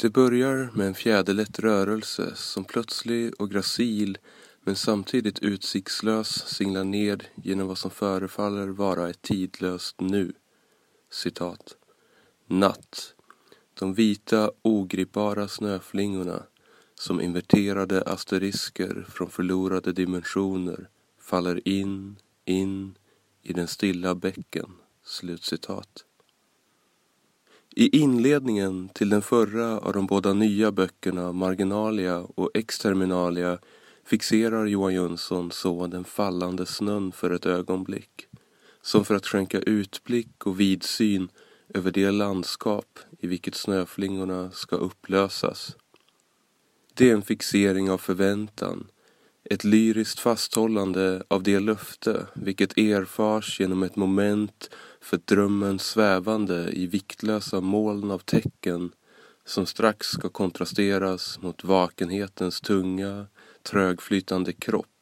Det börjar med en fjäderlätt rörelse som plötslig och gracil men samtidigt utsiktslös singlar ned genom vad som förefaller vara ett tidlöst nu. Citat. Natt. De vita ogripbara snöflingorna som inverterade asterisker från förlorade dimensioner faller in, in i den stilla bäcken. Slutcitat. I inledningen till den förra av de båda nya böckerna Marginalia och Exterminalia fixerar Johan Jönsson så den fallande snön för ett ögonblick som för att skänka utblick och vidsyn över det landskap i vilket snöflingorna ska upplösas. Det är en fixering av förväntan, ett lyriskt fasthållande av det löfte vilket erfars genom ett moment för drömmen svävande i viktlösa moln av tecken som strax ska kontrasteras mot vakenhetens tunga, trögflytande kropp,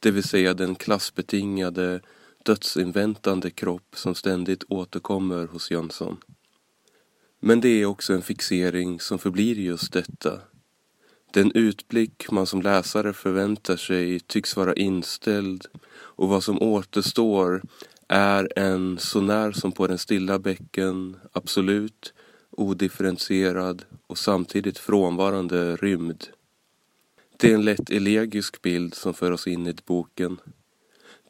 det vill säga den klassbetingade, dödsinväntande kropp som ständigt återkommer hos Jönsson. Men det är också en fixering som förblir just detta. Den utblick man som läsare förväntar sig tycks vara inställd och vad som återstår är en så när som på den stilla bäcken absolut, odifferentierad och samtidigt frånvarande rymd. Det är en lätt elegisk bild som för oss in i boken.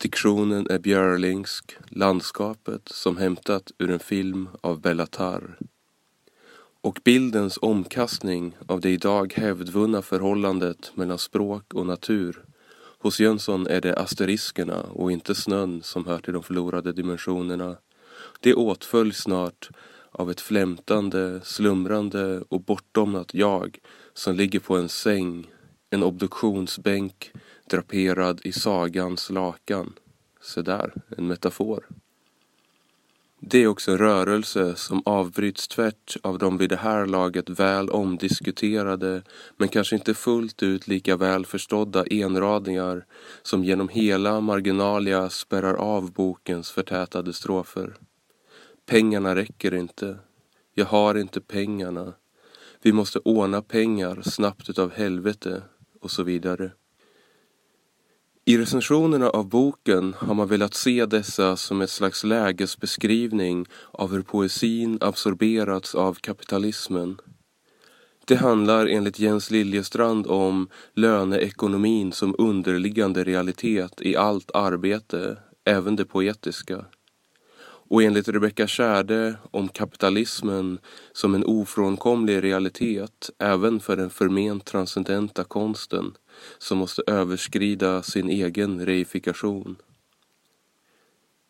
Diktionen är björlingsk, landskapet som hämtat ur en film av Bellatar. Och bildens omkastning av det idag hävdvunna förhållandet mellan språk och natur. Hos Jönsson är det asteriskerna och inte snön som hör till de förlorade dimensionerna. Det åtföljs snart av ett flämtande, slumrande och bortdomnat jag som ligger på en säng en obduktionsbänk draperad i sagans lakan. Se där, en metafor. Det är också rörelse som avbryts tvärt av de vid det här laget väl omdiskuterade men kanske inte fullt ut lika väl förstådda enradningar som genom hela marginalia spärrar av bokens förtätade strofer. Pengarna räcker inte. Jag har inte pengarna. Vi måste ordna pengar snabbt utav helvete och så vidare. I recensionerna av boken har man velat se dessa som ett slags lägesbeskrivning av hur poesin absorberats av kapitalismen. Det handlar enligt Jens Liljestrand om löneekonomin som underliggande realitet i allt arbete, även det poetiska. Och enligt Rebecca Kärde om kapitalismen som en ofrånkomlig realitet även för den förment transcendenta konsten som måste överskrida sin egen reifikation.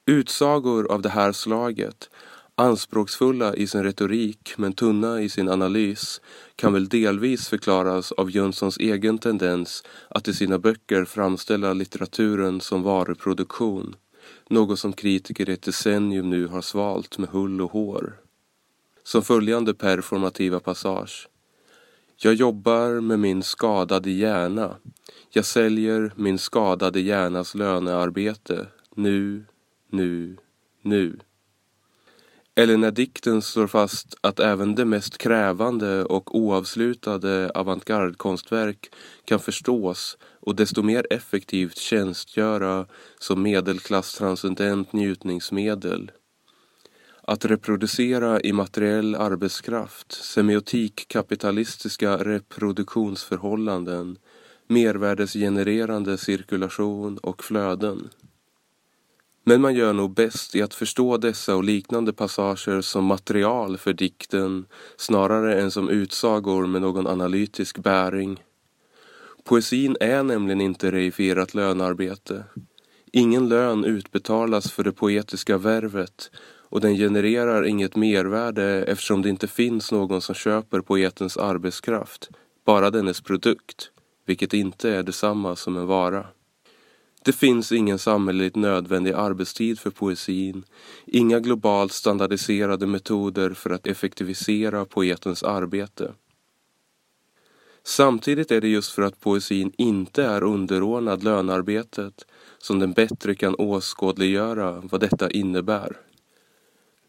Utsagor av det här slaget, anspråksfulla i sin retorik men tunna i sin analys, kan väl delvis förklaras av Jönssons egen tendens att i sina böcker framställa litteraturen som varuproduktion något som kritiker i ett decennium nu har svalt med hull och hår. Som följande performativa passage. Jag jobbar med min skadade hjärna. Jag säljer min skadade hjärnas lönearbete. Nu, nu, nu. Eller när dikten slår fast att även det mest krävande och oavslutade avantgardkonstverk kan förstås och desto mer effektivt tjänstgöra som medelklasstranscendent njutningsmedel. Att reproducera immateriell arbetskraft, semiotikkapitalistiska reproduktionsförhållanden, mervärdesgenererande cirkulation och flöden. Men man gör nog bäst i att förstå dessa och liknande passager som material för dikten snarare än som utsagor med någon analytisk bäring. Poesin är nämligen inte reifierat lönarbete. Ingen lön utbetalas för det poetiska värvet och den genererar inget mervärde eftersom det inte finns någon som köper poetens arbetskraft, bara dennes produkt, vilket inte är detsamma som en vara. Det finns ingen samhälleligt nödvändig arbetstid för poesin, inga globalt standardiserade metoder för att effektivisera poetens arbete. Samtidigt är det just för att poesin inte är underordnad lönarbetet som den bättre kan åskådliggöra vad detta innebär.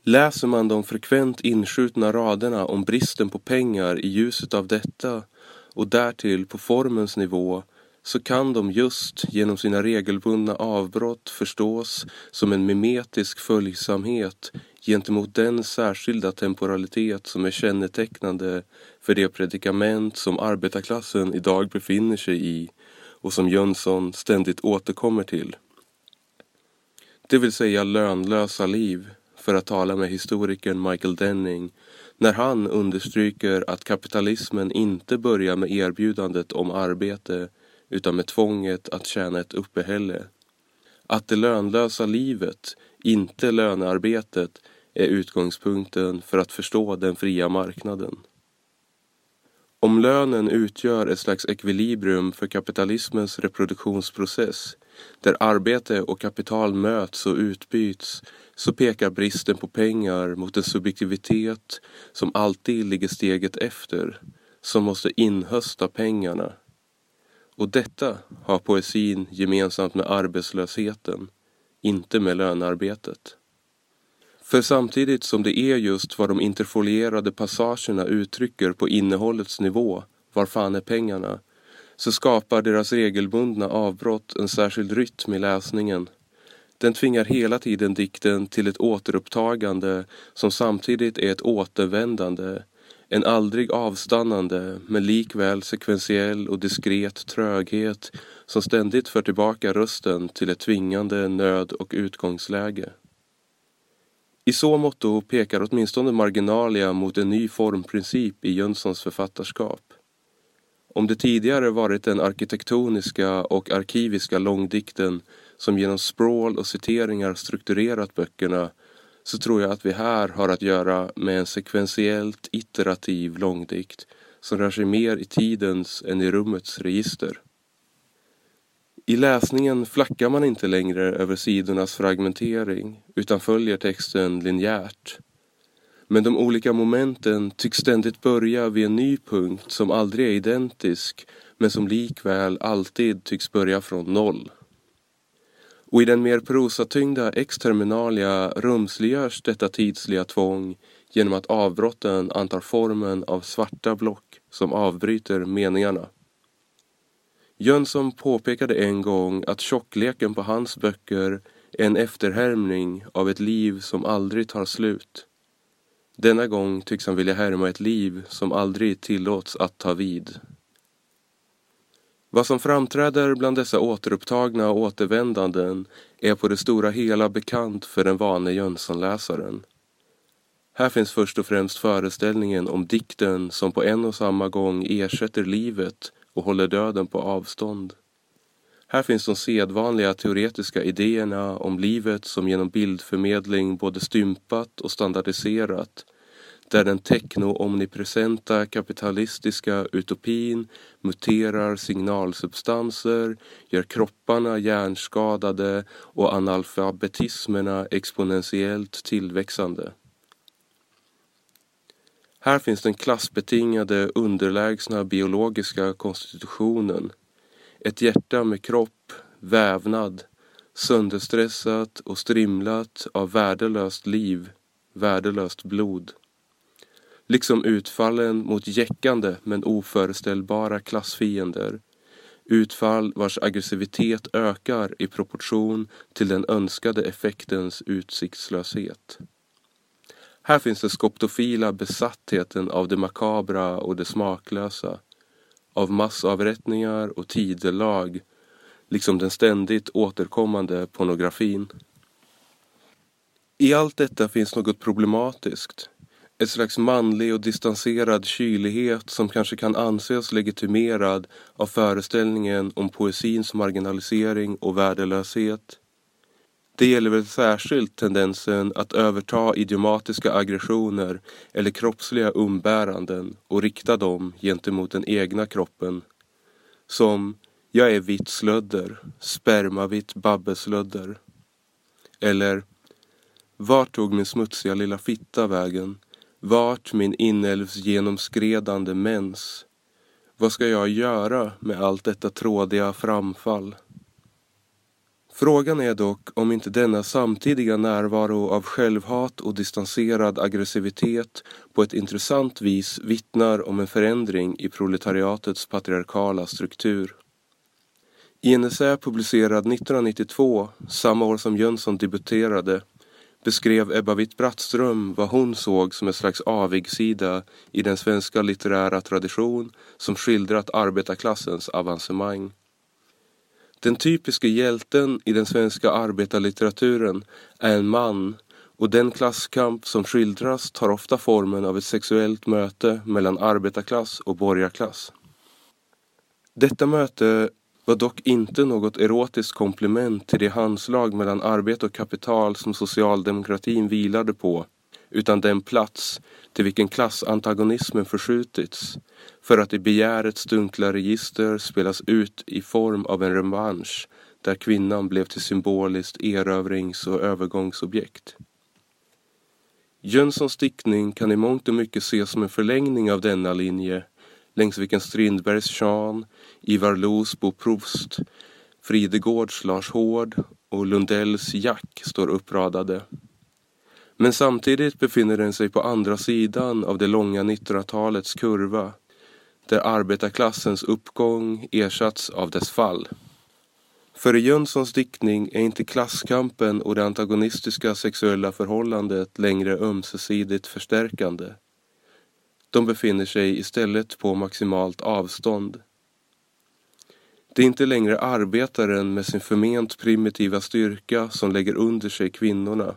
Läser man de frekvent inskjutna raderna om bristen på pengar i ljuset av detta och därtill på formens nivå så kan de just genom sina regelbundna avbrott förstås som en mimetisk följsamhet gentemot den särskilda temporalitet som är kännetecknande för det predikament som arbetarklassen idag befinner sig i och som Jönsson ständigt återkommer till. Det vill säga lönlösa liv, för att tala med historikern Michael Denning, när han understryker att kapitalismen inte börjar med erbjudandet om arbete utan med tvånget att tjäna ett uppehälle. Att det lönlösa livet, inte lönearbetet, är utgångspunkten för att förstå den fria marknaden. Om lönen utgör ett slags ekvilibrium för kapitalismens reproduktionsprocess, där arbete och kapital möts och utbyts, så pekar bristen på pengar mot en subjektivitet som alltid ligger steget efter, som måste inhösta pengarna. Och detta har poesin gemensamt med arbetslösheten, inte med lönearbetet. För samtidigt som det är just vad de interfolierade passagerna uttrycker på innehållets nivå, var fan är pengarna, så skapar deras regelbundna avbrott en särskild rytm i läsningen. Den tvingar hela tiden dikten till ett återupptagande som samtidigt är ett återvändande, en aldrig avstannande men likväl sekventiell och diskret tröghet som ständigt för tillbaka rösten till ett tvingande nöd och utgångsläge. I så motto pekar åtminstone Marginalia mot en ny formprincip i Jönssons författarskap. Om det tidigare varit den arkitektoniska och arkiviska långdikten som genom språl och citeringar strukturerat böckerna så tror jag att vi här har att göra med en sekventiellt iterativ långdikt som rör sig mer i tidens än i rummets register. I läsningen flackar man inte längre över sidornas fragmentering utan följer texten linjärt. Men de olika momenten tycks ständigt börja vid en ny punkt som aldrig är identisk men som likväl alltid tycks börja från noll. Och i den mer prosatyngda exterminalia rumsliggörs detta tidsliga tvång genom att avbrotten antar formen av svarta block som avbryter meningarna. Jönsson påpekade en gång att tjockleken på hans böcker är en efterhärmning av ett liv som aldrig tar slut. Denna gång tycks han vilja härma ett liv som aldrig tillåts att ta vid. Vad som framträder bland dessa återupptagna återvändanden är på det stora hela bekant för den vane Jönssonläsaren. Här finns först och främst föreställningen om dikten som på en och samma gång ersätter livet och håller döden på avstånd. Här finns de sedvanliga teoretiska idéerna om livet som genom bildförmedling både stympat och standardiserat där den techno-omnipresenta kapitalistiska utopin muterar signalsubstanser, gör kropparna hjärnskadade och analfabetismerna exponentiellt tillväxande. Här finns den klassbetingade underlägsna biologiska konstitutionen. Ett hjärta med kropp, vävnad, sönderstressat och strimlat av värdelöst liv, värdelöst blod. Liksom utfallen mot jäckande men oföreställbara klassfiender. Utfall vars aggressivitet ökar i proportion till den önskade effektens utsiktslöshet. Här finns den skoptofila besattheten av det makabra och det smaklösa, av massavrättningar och tidelag, liksom den ständigt återkommande pornografin. I allt detta finns något problematiskt, ett slags manlig och distanserad kylighet som kanske kan anses legitimerad av föreställningen om poesins marginalisering och värdelöshet det gäller väl särskilt tendensen att överta idiomatiska aggressioner eller kroppsliga umbäranden och rikta dem gentemot den egna kroppen. Som jag är vitt slödder, spermavitt babbeslödder. Eller vart tog min smutsiga lilla fitta vägen? Vart min inälvs genomskredande mens? Vad ska jag göra med allt detta trådiga framfall? Frågan är dock om inte denna samtidiga närvaro av självhat och distanserad aggressivitet på ett intressant vis vittnar om en förändring i proletariatets patriarkala struktur. I en essä publicerad 1992, samma år som Jönsson debuterade, beskrev Ebba Witt-Brattström vad hon såg som en slags avigsida i den svenska litterära tradition som skildrat arbetarklassens avancemang. Den typiska hjälten i den svenska arbetarlitteraturen är en man och den klasskamp som skildras tar ofta formen av ett sexuellt möte mellan arbetarklass och borgarklass. Detta möte var dock inte något erotiskt komplement till det handslag mellan arbete och kapital som socialdemokratin vilade på utan den plats till vilken klassantagonismen förskjutits för att i begärets dunkla register spelas ut i form av en revansch där kvinnan blev till symboliskt erövrings och övergångsobjekt. Jönssons diktning kan i mångt och mycket ses som en förlängning av denna linje längs vilken Strindbergs Jean, Ivar Los Bo Proust, Fridegårds Lars Hård och Lundells Jack står uppradade. Men samtidigt befinner den sig på andra sidan av det långa 1900-talets kurva där arbetarklassens uppgång ersatts av dess fall. För i Jönssons diktning är inte klasskampen och det antagonistiska sexuella förhållandet längre ömsesidigt förstärkande. De befinner sig istället på maximalt avstånd. Det är inte längre arbetaren med sin förment primitiva styrka som lägger under sig kvinnorna.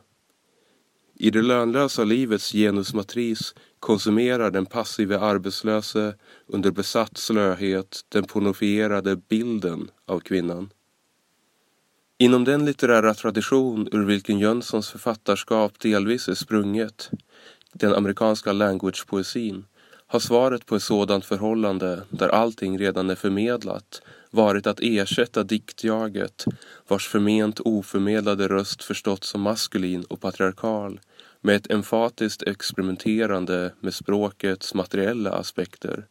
I det lönlösa livets genusmatris konsumerar den passive arbetslöse under besatt slöhet den pornofierade bilden av kvinnan. Inom den litterära tradition ur vilken Jönssons författarskap delvis är sprunget, den amerikanska language-poesin, har svaret på ett sådant förhållande där allting redan är förmedlat varit att ersätta diktjaget vars förment oförmedlade röst förstått som maskulin och patriarkal med ett emfatiskt experimenterande med språkets materiella aspekter.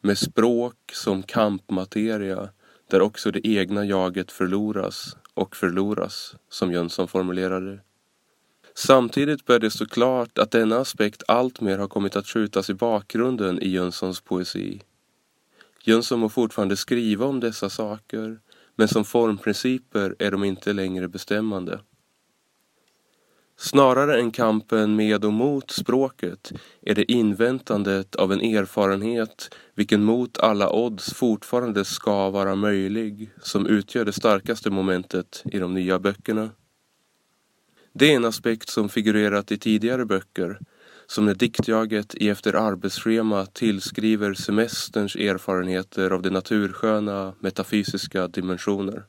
Med språk som kampmateria där också det egna jaget förloras och förloras, som Jönsson formulerade Samtidigt bör det stå klart att denna aspekt alltmer har kommit att skjutas i bakgrunden i Jönssons poesi. Jönsson må fortfarande skriva om dessa saker, men som formprinciper är de inte längre bestämmande. Snarare än kampen med och mot språket är det inväntandet av en erfarenhet vilken mot alla odds fortfarande ska vara möjlig som utgör det starkaste momentet i de nya böckerna. Det är en aspekt som figurerat i tidigare böcker som när diktjaget i Efter arbetsschema tillskriver semesterns erfarenheter av de natursköna metafysiska dimensioner.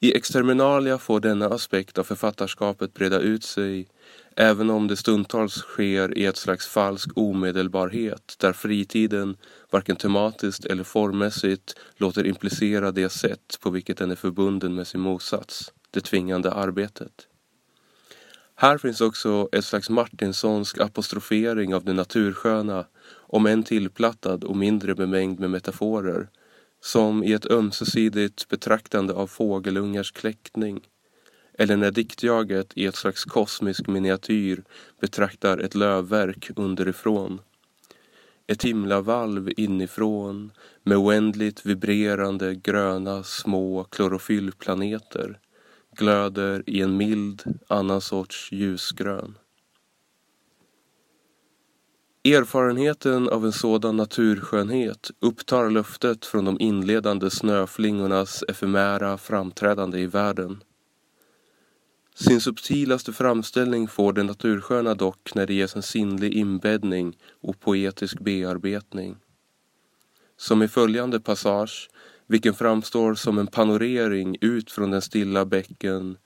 I Exterminalia får denna aspekt av författarskapet breda ut sig även om det stundtals sker i ett slags falsk omedelbarhet där fritiden varken tematiskt eller formmässigt låter implicera det sätt på vilket den är förbunden med sin motsats, det tvingande arbetet. Här finns också ett slags Martinsonsk apostrofering av det natursköna, om än tillplattad och mindre bemängd med metaforer, som i ett ömsesidigt betraktande av fågelungars kläckning, eller när diktjaget i ett slags kosmisk miniatyr betraktar ett lövverk underifrån. Ett himlavalv inifrån med oändligt vibrerande gröna små klorofyllplaneter glöder i en mild, annan sorts ljusgrön. Erfarenheten av en sådan naturskönhet upptar löftet från de inledande snöflingornas efemära framträdande i världen. Sin subtilaste framställning får det natursköna dock när det ges en sinnlig inbäddning och poetisk bearbetning. Som i följande passage vilken framstår som en panorering ut från den stilla bäcken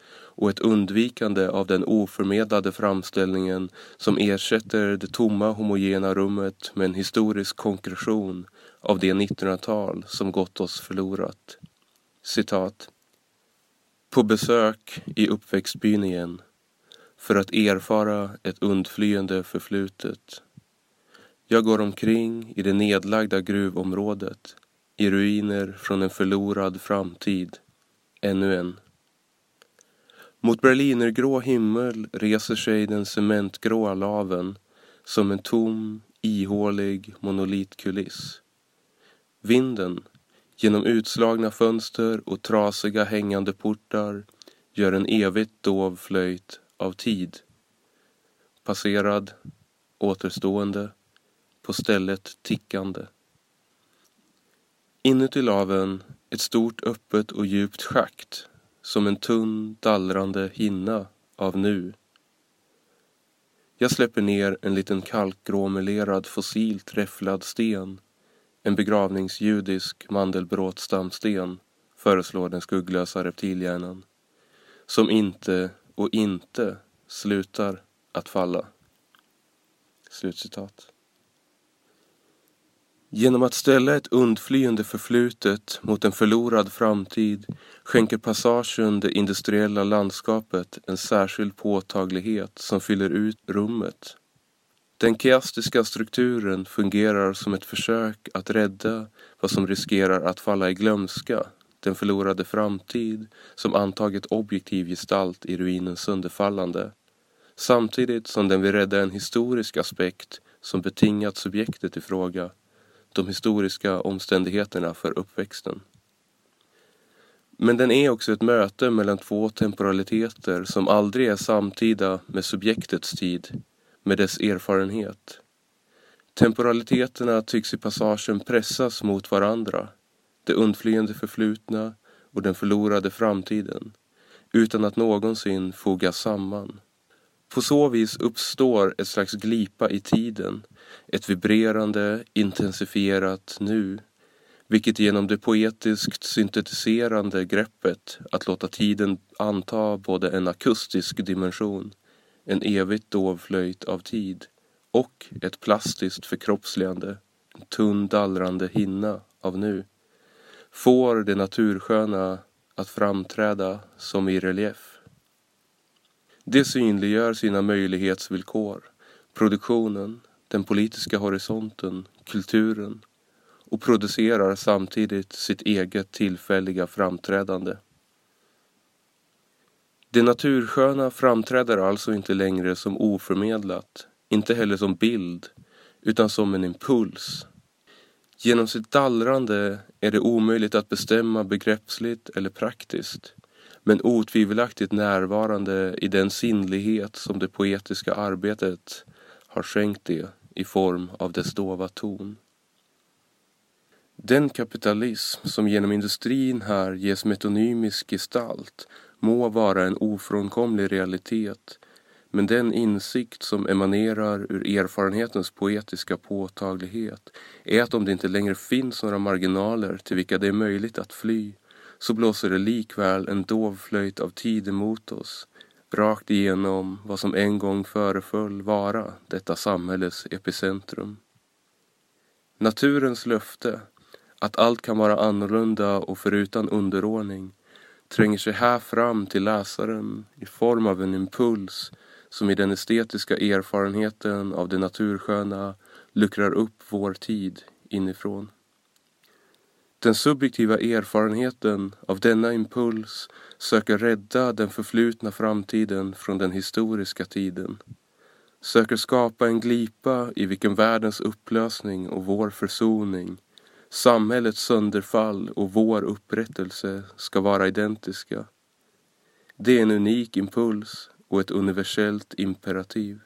och ett undvikande av den oförmedlade framställningen som ersätter det tomma homogena rummet med en historisk konkretion av det 1900-tal som gått oss förlorat. Citat. På besök i uppväxtbyn igen för att erfara ett undflyende förflutet. Jag går omkring i det nedlagda gruvområdet i ruiner från en förlorad framtid. Ännu en. Mot berlinergrå himmel reser sig den cementgråa laven som en tom, ihålig monolitkuliss. Vinden, genom utslagna fönster och trasiga hängande portar, gör en evigt dov flöjt av tid. Passerad, återstående, på stället tickande. Inuti laven ett stort öppet och djupt schakt som en tunn dallrande hinna av nu. Jag släpper ner en liten kalkgråmelerad fossilt räfflad sten, en begravningsjudisk mandelbråtstamsten, föreslår den skugglösa reptilhjärnan, som inte och inte slutar att falla. Slutcitat. Genom att ställa ett undflyende förflutet mot en förlorad framtid skänker passagen det industriella landskapet en särskild påtaglighet som fyller ut rummet. Den keastiska strukturen fungerar som ett försök att rädda vad som riskerar att falla i glömska, den förlorade framtid som antagit objektiv gestalt i ruinens sönderfallande, samtidigt som den vill rädda en historisk aspekt som betingat subjektet i fråga de historiska omständigheterna för uppväxten. Men den är också ett möte mellan två temporaliteter som aldrig är samtida med subjektets tid, med dess erfarenhet. Temporaliteterna tycks i passagen pressas mot varandra, det undflyende förflutna och den förlorade framtiden, utan att någonsin fogas samman. På så vis uppstår ett slags glipa i tiden, ett vibrerande, intensifierat nu, vilket genom det poetiskt syntetiserande greppet att låta tiden anta både en akustisk dimension, en evigt dovflöjt av tid, och ett plastiskt förkroppsligande, en tunn dallrande hinna av nu, får det natursköna att framträda som i relief. Det synliggör sina möjlighetsvillkor, produktionen, den politiska horisonten, kulturen och producerar samtidigt sitt eget tillfälliga framträdande. Det natursköna framträder alltså inte längre som oförmedlat, inte heller som bild, utan som en impuls. Genom sitt dallrande är det omöjligt att bestämma begreppsligt eller praktiskt men otvivelaktigt närvarande i den sinnlighet som det poetiska arbetet har skänkt det i form av dess dova ton. Den kapitalism som genom industrin här ges metonymisk gestalt må vara en ofrånkomlig realitet men den insikt som emanerar ur erfarenhetens poetiska påtaglighet är att om det inte längre finns några marginaler till vilka det är möjligt att fly så blåser det likväl en dov flöjt av tid emot oss, rakt igenom vad som en gång föreföll vara detta samhälles epicentrum. Naturens löfte, att allt kan vara annorlunda och förutan underordning, tränger sig här fram till läsaren i form av en impuls som i den estetiska erfarenheten av det natursköna luckrar upp vår tid inifrån. Den subjektiva erfarenheten av denna impuls söker rädda den förflutna framtiden från den historiska tiden. Söker skapa en glipa i vilken världens upplösning och vår försoning, samhällets sönderfall och vår upprättelse ska vara identiska. Det är en unik impuls och ett universellt imperativ.